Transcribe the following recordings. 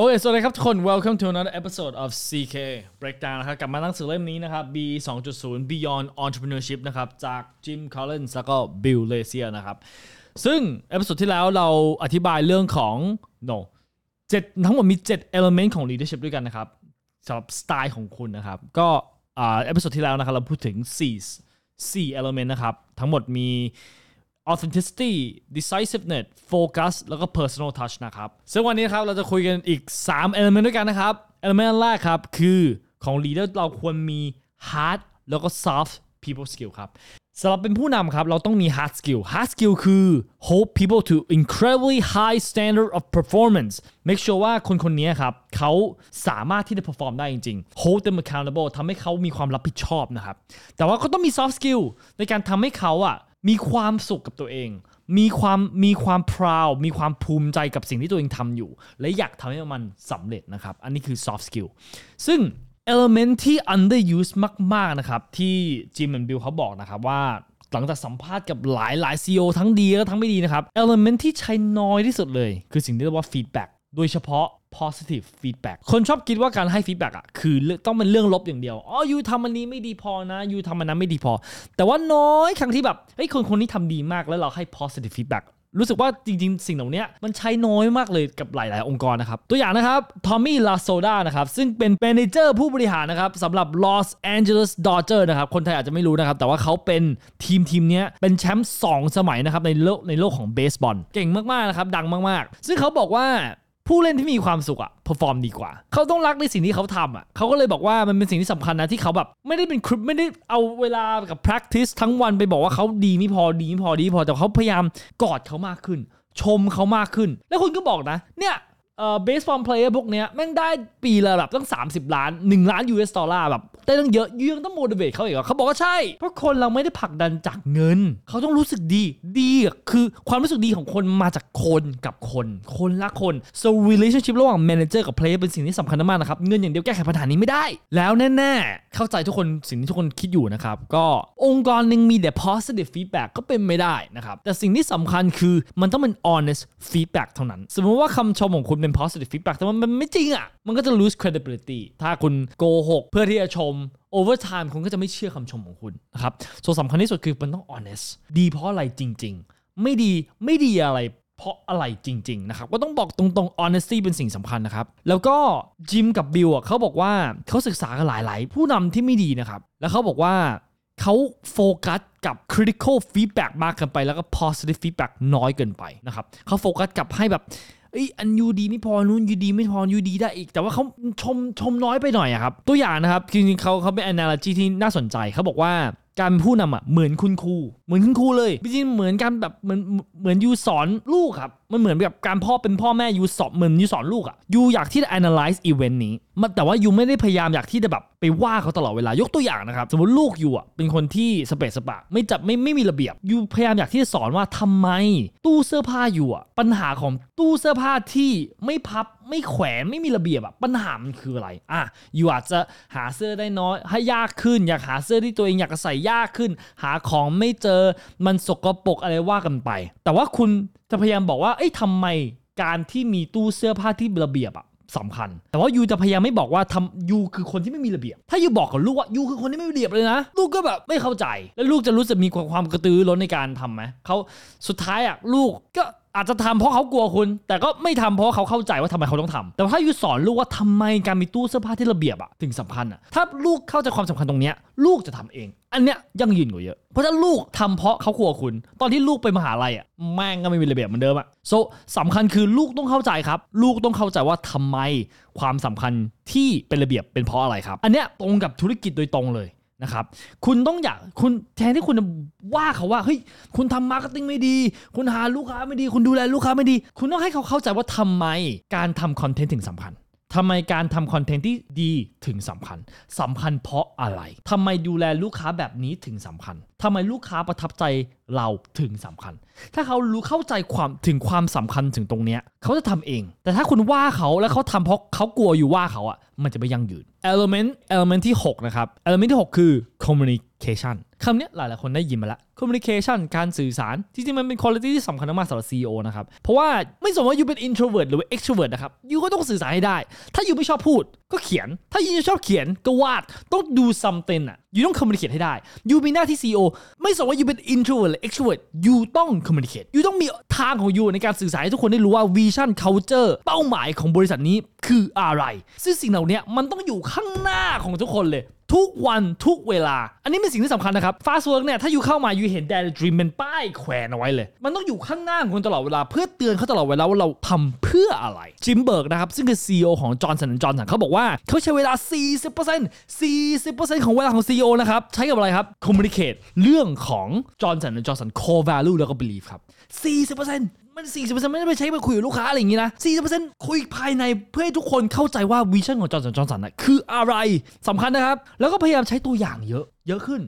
โอเค สวัสดีครับทุกคน welcome to another episode of CK Breakdown นะครับ กลับมาหนังสือเล่มนี้นะครับ BE 2.0 Beyond Entrepreneurship นะครับ จาก Jim Collins แล้วก็ Bill l a c i e r นะครับ ซึ่ง episode ที่แล้วเราอธิบายเรื่องของ no เจ็ดทั้งหมดมี 7 element ของ leadership ด้วยกันนะครับสำหรับสไตล์ของคุณนะครับ ก็อ่า episode ที่แล้วนะครับ เราพูดถึง 4 4 element นะครับ ทั้งหมดมี authenticity decisiveness focus แล้วก็ personal touch นะครับ ซึ่งวันนี้ครับเราจะคุยกันอีก 3 element ด้วยกันนะครับ element แรกครับคือของ leader เราควรมี hard แล้วก็ soft people skill ครับสำหรับเป็นผู้นำครับ เราต้องมี hard skill hard skill คือ hold people to incredibly high standard of performance make sure ว่าคนคนนี้ครับเขาสามารถที่จะ perform ได้จริงๆ hold them accountable ทำให้เขามีความรับผิดชอบนะครับ แต่ว่าก็ต้องมี soft skill ในการทำให้เขาอะ มีความสุขกับตัวเอง มีความมีความ proud มีความภูมิใจกับสิ่งที่ตัวเองทำอยู่ และอยากทำให้มันสำเร็จนะครับ อันนี้คือ soft skill ซึ่ง element ที่ underuse มาก ๆ นะครับ ที่จิมและบิลเขาบอกนะครับว่าหลังจากสัมภาษณ์กับหลายหลาย CEO ทั้งดีและทั้งไม่ดีนะครับ element ที่ใช้น้อยที่สุดเลย คือสิ่งที่เรียกว่า feedback โดยเฉพาะ positive feedback คนชอบคิดว่าการให้ feedback อะคือต้องเป็นเรื่องลบอย่างเดียว อ๋อ you ทำอันนี้ไม่ดีพอนะ you ทำอันนั้นไม่ดีพอ แต่ว่าน้อยครั้งที่แบบเฮ้ยคนคนนี้ทำดีมากแล้วเราให้ positive feedback รู้สึกว่าจริงๆ สิ่งเหล่านี้มันใช้น้อยมากเลยกับหลายๆ องค์กรนะครับ ตัวอย่างนะครับ Tommy Lasorda นะครับ ซึ่งเป็น manager ผู้บริหารนะครับสำหรับ Los Angeles Dodgers นะครับ คนไทยอาจจะไม่รู้นะครับ แต่ว่าเขาเป็นทีมทีมนี้เป็นแชมป์2สมัยนะครับ ในโลกในโลกของเบสบอลเก่งมาก ๆ นะครับ ดังมาก ๆ ซึ่งเขาบอกว่า ผู้เล่นที่มีความสุขอะ perform ดีกว่า เขาต้องรักในสิ่งที่เขาทำอะเขาก็เลยบอกว่ามันเป็นสิ่งที่สำคัญนะที่เขาแบบไม่ได้เป็น critic ไม่ได้เอาเวลากับ practice ทั้งวันไปบอกว่าเขาดีไม่พอดีไม่พอดีพอแต่เขาพยายามกอดเขามากขึ้น ชมเขามากขึ้น แล้วคุณก็บอกนะเนี่ย baseball player พวกเนี้ยแม่งได้ปีละแบบตั้ง 30 ล้าน 1 ล้าน US ดอลลาร์แบบได้ตั้งเยอะยังต้อง motivate เขาอีกเหรอเขาบอกว่าใช่ เพราะคนเราไม่ได้ผลักดันจากเงิน เขาต้องรู้สึกดีดีอะคือความรู้สึกดีของคนมาจากคนกับคน คนละคน so relationship ระหว่าง manager กับ player เป็นสิ่งที่สำคัญมากนะครับ เงินอย่างเดียวแก้ไขปัญหานี้ไม่ได้ แล้วแน่ๆเข้าใจทุกคนสิ่งที่ทุกคนคิดอยู่นะครับ ก็องค์กรหนึ่งมีแต่ positive feedback ก็เป็นไม่ได้นะครับ แต่สิ่งที่สำคัญคือมันต้องเป็น honest feedback เท่านั้น สมมติว่าคำชมของคุณเป็น positive feedback แต่มันไม่จริงอะ มันก็จะ lose credibility ถ้าคุณโกหกเพื่อที่จะชม over time คุณก็จะไม่เชื่อคำชมของคุณนะครับส่วนสำคัญที่สุดคือมันต้อง honest ดีเพราะอะไรจริง ๆ ไม่ดีไม่ดีอะไร เพราะอะไรจริง ๆ นะครับ ก็ต้องบอกตรงๆ honesty เป็นสิ่งสำคัญนะครับ แล้วก็จิมกับบิลอะเขาบอกว่าเขาศึกษากันหลายๆ ผู้นำที่ไม่ดีนะครับ แล้วเขาบอกว่าเขาโฟกัสกับ critical feedback มากเกินไป แล้วก็ positive feedback น้อยเกินไปนะครับเขาโฟกัสกับให้แบบเอ้อันยูดีไม่พอนู้นยูดีไม่พอยูดีได้อีก แต่ว่าเขาชมชมน้อยไปหน่อยอะครับ ตัวอย่างนะครับจริงๆเขาเขาเป็น analogy ที่น่าสนใจเขาบอกว่า การผู้นำอะเหมือนคุณครูเหมือนคุณครูเลยจริงๆเหมือนการแบบเหมือนเหมือนยูสอนลูกครับ มันเหมือนแบบการพ่อเป็นพ่อแม่ยูสอนเหมือนยูสอนลูกอะยูอยากที่จะ analyze event นี้มันแต่ว่ายูไม่ได้พยายามอยากที่จะแบบไปว่าเขาตลอดเวลายกตัวอย่างนะครับ สมมติลูกยูอะเป็นคนที่สเปซสปะไม่จับไม่ไม่มีระเบียบยูพยายามอยากที่จะสอนว่าทำไม ตู้เสื้อผ้ายูอะปัญหาของตู้เสื้อผ้าที่ไม่พับไม่แขวนไม่มีระเบียบอะปัญหามันคืออะไรอะยูอาจจะหาเสื้อได้น้อยให้ยากขึ้น อยากหาเสื้อที่ตัวเองอยากใส่ยากขึ้น หาของไม่เจอมันสกปรกอะไรว่ากันไป แต่ว่าคุณจะพยายามบอกว่าเอ้ยทำไมการที่มีตู้เสื้อผ้าที่ระเบียบอะสำคัญ แต่ว่ายูจะพยายามไม่บอกว่าทำยูคือคนที่ไม่มีระเบียบ ถ้ายูบอกกับลูกว่ายูคือคนที่ไม่มีระเบียบเลยนะ ลูกก็แบบไม่เข้าใจ แล้วลูกจะรู้สึกมีความกระตือร้นในการทำไหมเขาสุดท้ายอะลูกก็ อาจจะทำเพราะเขากลัวคุณ แต่ก็ไม่ทำเพราะเขาเข้าใจว่าทำไมเขาต้องทำแต่ถ้ายูสอนลูกว่าทำไมการมีตู้เสื้อผ้าที่ระเบียบอะถึงสำคัญอะถ้าลูกเข้าใจความสำคัญตรงเนี้ยลูกจะทำเอง อันเนี้ยยั่งยืนกว่าเยอะ เพราะถ้าลูกทำเพราะเขากลัวคุณ ตอนที่ลูกไปมหาลัยอะแม่งก็ไม่มีระเบียบเหมือนเดิมอะ so สำคัญคือลูกต้องเข้าใจครับ ลูกต้องเข้าใจว่าทำไมความสำคัญที่เป็นระเบียบเป็นเพราะอะไรครับ อันเนี้ยตรงกับธุรกิจโดยตรงเลย นะครับ คุณต้องอยากคุณแทนที่คุณจะว่าเขาว่าเฮ้ยคุณทำ marketing ไม่ดี คุณหาลูกค้าไม่ดี คุณดูแลลูกค้าไม่ดี คุณต้องให้เขาเข้าใจว่าทำไมการทำ content ถึงสำคัญ ทำไมการทำคอนเทนต์ที่ดีถึงสำคัญสำคัญเพราะอะไรทำไมดูแลลูกค้าแบบนี้ถึงสำคัญทำไมลูกค้าประทับใจเราถึงสำคัญ ถ้าเขารู้เข้าใจความถึงความสำคัญถึงตรงเนี้ยเขาจะทำเอง แต่ถ้าคุณว่าเขาแล้วเขาทำเพราะเขากลัวอยู่ว่าเขาอะมันจะไม่ยั่งยืน element element ที่ 6 นะครับ element ที่ 6 คือ communic communication คำนี้ยหลายๆคนได้ยินมาแล้ว communication การสื่อสาร จริงๆ มันเป็น quality ที่สำคัญมากสำหรับ CEO นะครับ เพราะว่าไม่สมว่าอยู่เป็น introvert หรือ extrovert นะครับยูก็ต้องสื่อสารให้ได้ ถ้ายูไม่ชอบพูดก็เขียน ถ้ายูชอบเขียนก็วาด ต้องดู something อะยูต้อง communicate ให้ได้ยูมีหน้าที่ CEO ไม่สมว่ายูเป็น introvert หรือ extrovert ยูต้อง communicate ยูต้องมีทางของยูในการสื่อสารให้ทุกคนได้รู้ว่า vision culture เป้าหมายของบริษัทนี้คืออะไร ซึ่งสิ่งเหล่านี้มันต้องอยู่ข้างหน้าของทุกคนเลย ทุกวันทุกเวลา อันนี้เป็นสิ่งที่สำคัญนะครับ Fast Work เนี่ยถ้าอยู่เข้ามาอยู่เห็น Dare Dream เป็นป้ายแขวนเอาไว้เลย มันต้องอยู่ข้างหน้าคุณตลอดเวลาเพื่อเตือนเขาตลอดเวลาว่าเราทำเพื่ออะไรจิมเบิร์กนะครับซึ่งคือ CEO ของ Johnson Johnson เขาบอกว่าเขาใช้เวลา 40% 40%ของเวลาของ CEO นะครับใช้กับอะไรครับ Communicate เรื่องของ Johnson Johnson core value แล้วก็ belief ครับ 40%มัน 40%ไม่ได้ไปใช้ไปคุยกับลูกค้าอะไรอย่างงี้นะ 40%คุยภายในเพื่อให้ทุกคนเข้าใจว่า vision ของ Johnson Johnson นะคืออะไรสำคัญนะครับ แล้วก็พยายามใช้ตัวอย่างเยอะ เยอะขึ้น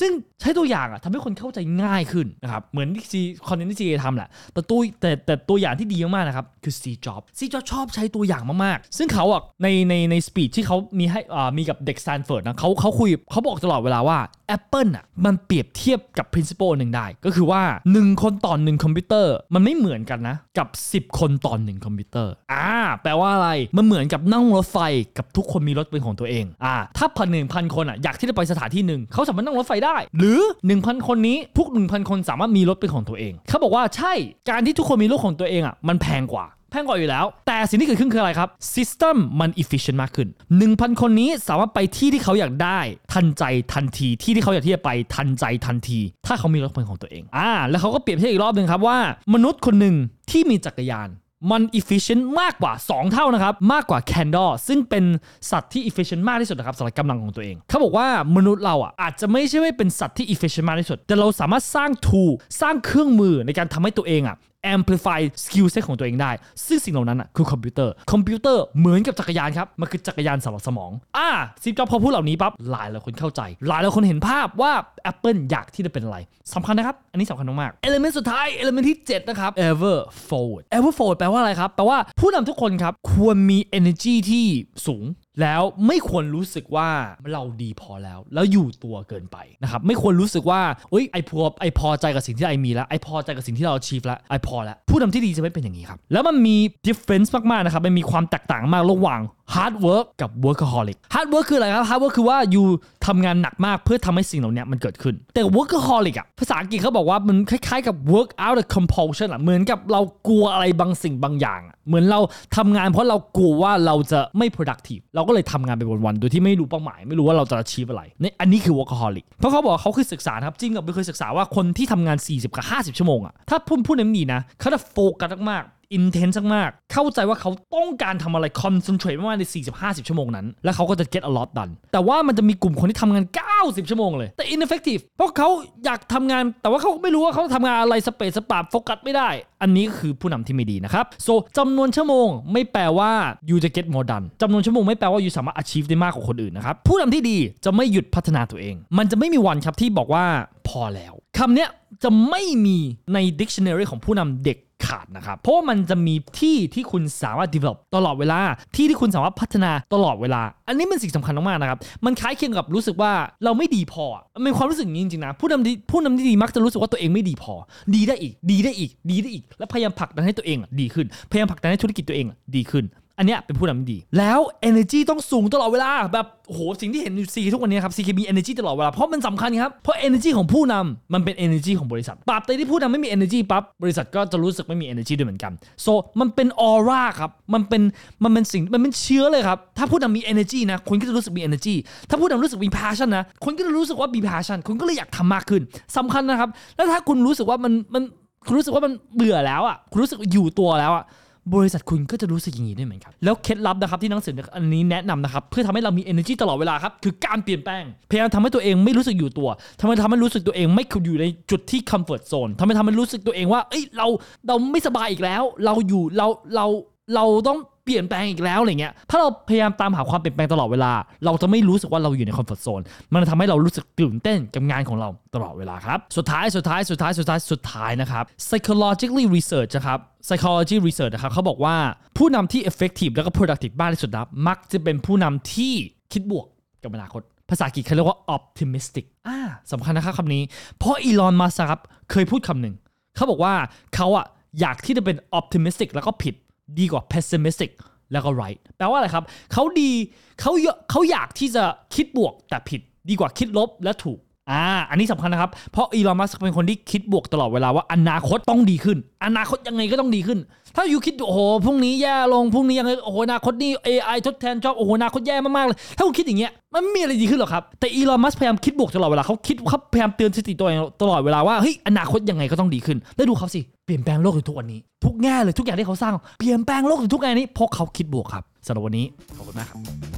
ซึ่งใช้ตัวอย่างอะทำให้คนเข้าใจง่ายขึ้นนะครับ เหมือนที่ซี content ที่ซีทำแหละ แต่ตัวแต่แต่ตัวอย่างที่ดีมากๆนะครับ คือ Steve Jobs Steve Jobs ชอบใช้ตัวอย่างมากๆ ซึ่งเขาอะในในใน speech ที่เขามีให้อ่ามีกับเด็กสแตนฟอร์ดนะเขาเขาคุยเขาบอกตลอดเวลาว่า Apple อะมันเปรียบเทียบกับ principle หนึ่งได้ ก็คือว่า 1 คนต่อ1คอมพิวเตอร์มันไม่เหมือนกันนะ กับ 10 คนต่อ1คอมพิวเตอร์อ่าแปลว่าอะไรมันเหมือนกับนั่งรถไฟกับทุกคนมีรถเป็นของตัวเองอ่าถ้าพันหนึ่งพันคนอะอยากที่จะไปสถานที่หนึ่งเขาสามารถนั่งรถไฟได้ หรือ 1,000 คนนี้ทุก 1,000 คนสามารถมีรถเป็นของตัวเอง เขาบอกว่าใช่การที่ทุกคนมีรถของตัวเองอะมันแพงกว่าแพงกว่าอยู่แล้ว แต่สิ่งที่เกิดขึ้นคืออะไรครับ System มัน efficient มากขึ้น 1,000 คนนี้สามารถไปที่ที่เขาอยากได้ ทันใจทันทีที่ที่เขาอยากที่จะไปทันใจทันที ถ้าเขามีรถเป็นของตัวเองอ่าแล้วเขาก็เปรียบเทียบอีกรอบหนึ่งครับว่า มนุษย์คนหนึ่งที่มีจักรยาน มัน efficient มากกว่า 2 เท่านะครับ มากกว่า candor ซึ่งเป็นสัตว์ที่ efficient มากที่สุดนะครับสำหรับกำลังของตัวเอง เขาบอกว่ามนุษย์เราอะอาจจะไม่ใช่ว่าเป็นสัตว์ที่ efficient มากที่สุด แต่เราสามารถสร้าง tool สร้างเครื่องมือในการทำให้ตัวเองอะ amplify skill set ของตัวเองได้ ซึ่งสิ่งเหล่านั้นอะคือคอมพิวเตอร์ คอมพิวเตอร์เหมือนกับจักรยานครับ มันคือจักรยานสำหรับสมอง อ่า Steve Jobs พอพูดเหล่านี้ปั๊บหลายหลายคนเข้าใจ หลายหลายคนเห็นภาพว่า Apple อยากที่จะเป็นอะไรสำคัญนะครับ อันนี้สำคัญมากๆ element สุดท้าย element ที่ 7 นะครับ ever forward ever forward แปลว่าอะไรครับ แปลว่าผู้นำทุกคนครับ ควรมี energy ที่สูง แล้วไม่ควรรู้สึกว่าเราดีพอแล้ว แล้วอยู่ตัวเกินไปนะครับไม่ควรรู้สึกว่าเอ้ย I พอ I พอใจกับสิ่งที่ I มีแล้ว I พอใจกับสิ่งที่เรา achieve แล้ว I พอแล้วผู้นำที่ดีจะไม่เป็นอย่างนี้ครับ แล้วมันมี difference มากๆนะครับมันมีความแตกต่างมากระหว่าง hard work กับ workaholic hard work คืออะไรครับ hard work คือว่าอยู่ทำงานหนักมากเพื่อทำให้สิ่งเหล่านี้มันเกิดขึ้น แต่ workaholic อะภาษาอังกฤษเขาบอกว่ามันคล้ายๆกับ work out the compulsion อะเหมือนกับเรากลัวอะไรบางสิ่งบางอย่าง เหมือนเราทำงานเพราะเรากลัวว่าเราจะไม่ productive เราก็เลยทำงานไปวันๆโดยที่ไม่รู้เป้าหมายไม่รู้ว่าเราจะชีพอะไรนี่อันนี้คือ workaholic เพราะเขาบอกว่าเขาคือศึกษาครับจริงกับไม่เคยศึกษาว่าคนที่ทำงาน 40กับ50 ชั่วโมงอะถ้าพูดพูดในนี้นะเขาจะโฟกัสมาก intense มากๆเข้าใจว่าเขาต้องการทำอะไร concentrate มากๆใน 40-50 ชั่วโมงนั้น แล้วเขาก็จะ get a lot done แต่ว่ามันจะมีกลุ่มคนที่ทำงาน 90 ชั่วโมงเลย แต่ ineffective เพราะเขาอยากทำงาน แต่ว่าเขาไม่รู้ว่าเขาทำงานอะไรสเปซสปาโฟกัสไม่ได้ อันนี้ก็คือผู้นำที่ไม่ดีนะครับ so จำนวนชั่วโมงไม่แปลว่า you จะ get more done จำนวนชั่วโมงไม่แปลว่า you สามารถ achieve ได้มากกว่าคนอื่นนะครับผู้นำที่ดีจะไม่หยุดพัฒนาตัวเอง มันจะไม่มีวันครับที่บอกว่าพอแล้วคำเนี้ยจะไม่มีใน dictionary ของผู้นำเด็ก ขาดนะครับ เพราะว่ามันจะมีที่ที่คุณสามารถ develop ตลอดเวลา ที่ที่คุณสามารถพัฒนาตลอดเวลา อันนี้เป็นสิ่งสำคัญมากๆนะครับ มันคล้ายเคียงกับรู้สึกว่าเราไม่ดีพอมันมีความรู้สึกอย่างนี้จริงๆนะ ผู้นำที่ผู้นำที่ดีมักจะรู้สึกว่าตัวเองไม่ดีพอ ดีได้อีก ดีได้อีก ดีได้อีก และพยายามผลักดันให้ตัวเองดีขึ้น พยายามผลักดันให้ธุรกิจตัวเองดีขึ้น อันเนี้ยเป็นผู้นำที่ดี แล้ว energy ต้องสูงตลอดเวลา แบบโหสิ่งที่เห็นอยู่ซีทุกวันนี้ครับ CK มี energy ตลอดเวลา เพราะมันสำคัญครับ เพราะ energy ของผู้นำมันเป็น energy ของบริษัทปราบใดที่ผู้นำไม่มี energy ปั๊บบริษัทก็จะรู้สึกไม่มี energy ด้วยเหมือนกัน so มันเป็น aura ครับมันเป็นมันเป็นสิ่งมันเป็นเชื้อเลยครับถ้าผู้นำมี energy นะคุณก็จะรู้สึกมี energy ถ้าผู้นำรู้สึกมี passion นะคุณก็จะรู้สึกว่ามี passion คุณก็เลยอยากทำมากขึ้นสำคัญนะครับแล้วถ้าคุณรู้สึกว่ามันมันคุณรู้สึกว่ามันเบื่อแล้วอะคุณรู้สึกอยู่ตัวแล้วอะ บริษัทคุณก็จะรู้สึกอย่างนี้ด้วยเหมือนกันแล้วเคล็ดลับนะครับที่หนังสืออันนี้แนะนำนะครับเพื่อทำให้เรามี energy ตลอดเวลาครับคือการเปลี่ยนแปลงพยายามทำให้ตัวเองไม่รู้สึกอยู่ตัวทำให้ทำให้รู้สึกตัวเองไม่อยู่ในจุดที่ comfort zone ทำให้ทำให้รู้สึกตัวเองว่าเอ้ยเราเราไม่สบายอีกแล้ว เราอยู่เราเราเราต้อง ปลี่ยนแปลงอีกแล้วอะไรเงี้ย ถ้าเราพยายามตามหาความเปลี่ยนแปลงตลอดเวลา เราจะไม่รู้สึกว่าเราอยู่ในคอมฟอร์ทโซน มันจะทำให้เรารู้สึกตื่นเต้นกับงานของเราตลอดเวลาครับ สุดท้าย สุดท้าย สุดท้าย สุดท้าย สุดท้ายนะครับ psychologically research นะครับ psychology research นะครับเขาบอกว่าผู้นำที่ effective แล้วก็ productive มากที่สุดนะมักจะเป็นผู้นำที่คิดบวกกับอนาคต ภาษาอังกฤษเขาเรียกว่า optimistic อ่าสำคัญนะครับคำนี้ เพราะอีลอน มัสครับเคยพูดคำหนึ่ง เขาบอกว่าเขาอะอยากที่จะเป็น optimistic แล้วก็ผิด ดีกว่า pessimistic แล้วก็ right แปลว่าอะไรครับ เขาดีเขาเยเขาอยากที่จะคิดบวกแต่ผิดดีกว่าคิดลบและถูก อ่าอันนี้สำคัญนะครับ เพราะอีลอนมัสเป็นคนที่คิดบวกตลอดเวลาว่าอนาคตต้องดีขึ้น อนาคตยังไงก็ต้องดีขึ้น ถ้าอยู่คิดโอ้โหพรุ่งนี้แย่ลงพรุ่งนี้ยังไงโอ้โหอนาคตนี่ AI ทดแทนจอบโอ้โหอนาคตแย่มากๆเลย ถ้าคุณคิดอย่างเงี้ยมันไม่มีอะไรดีขึ้นหรอกครับ แต่อีลอนมัสพยายามคิดบวกตลอดเวลาเขาคิดเขาพยายามเตือนสติตัวเองตลอดเวลาว่าเฮ้ยอนาคตยังไงก็ต้องดีขึ้น แล้วดูเขาสิเปลี่ยนแปลงโลกอยู่ทุกวันนี้ ทุกแง่เลยทุกอย่างที่เขาสร้าง เปลี่ยนแปลงโลกอยู่ทุกแง่นี้เพราะเขาคิดบวกครับสำหรับวันนี้ขอบคุณมากครับ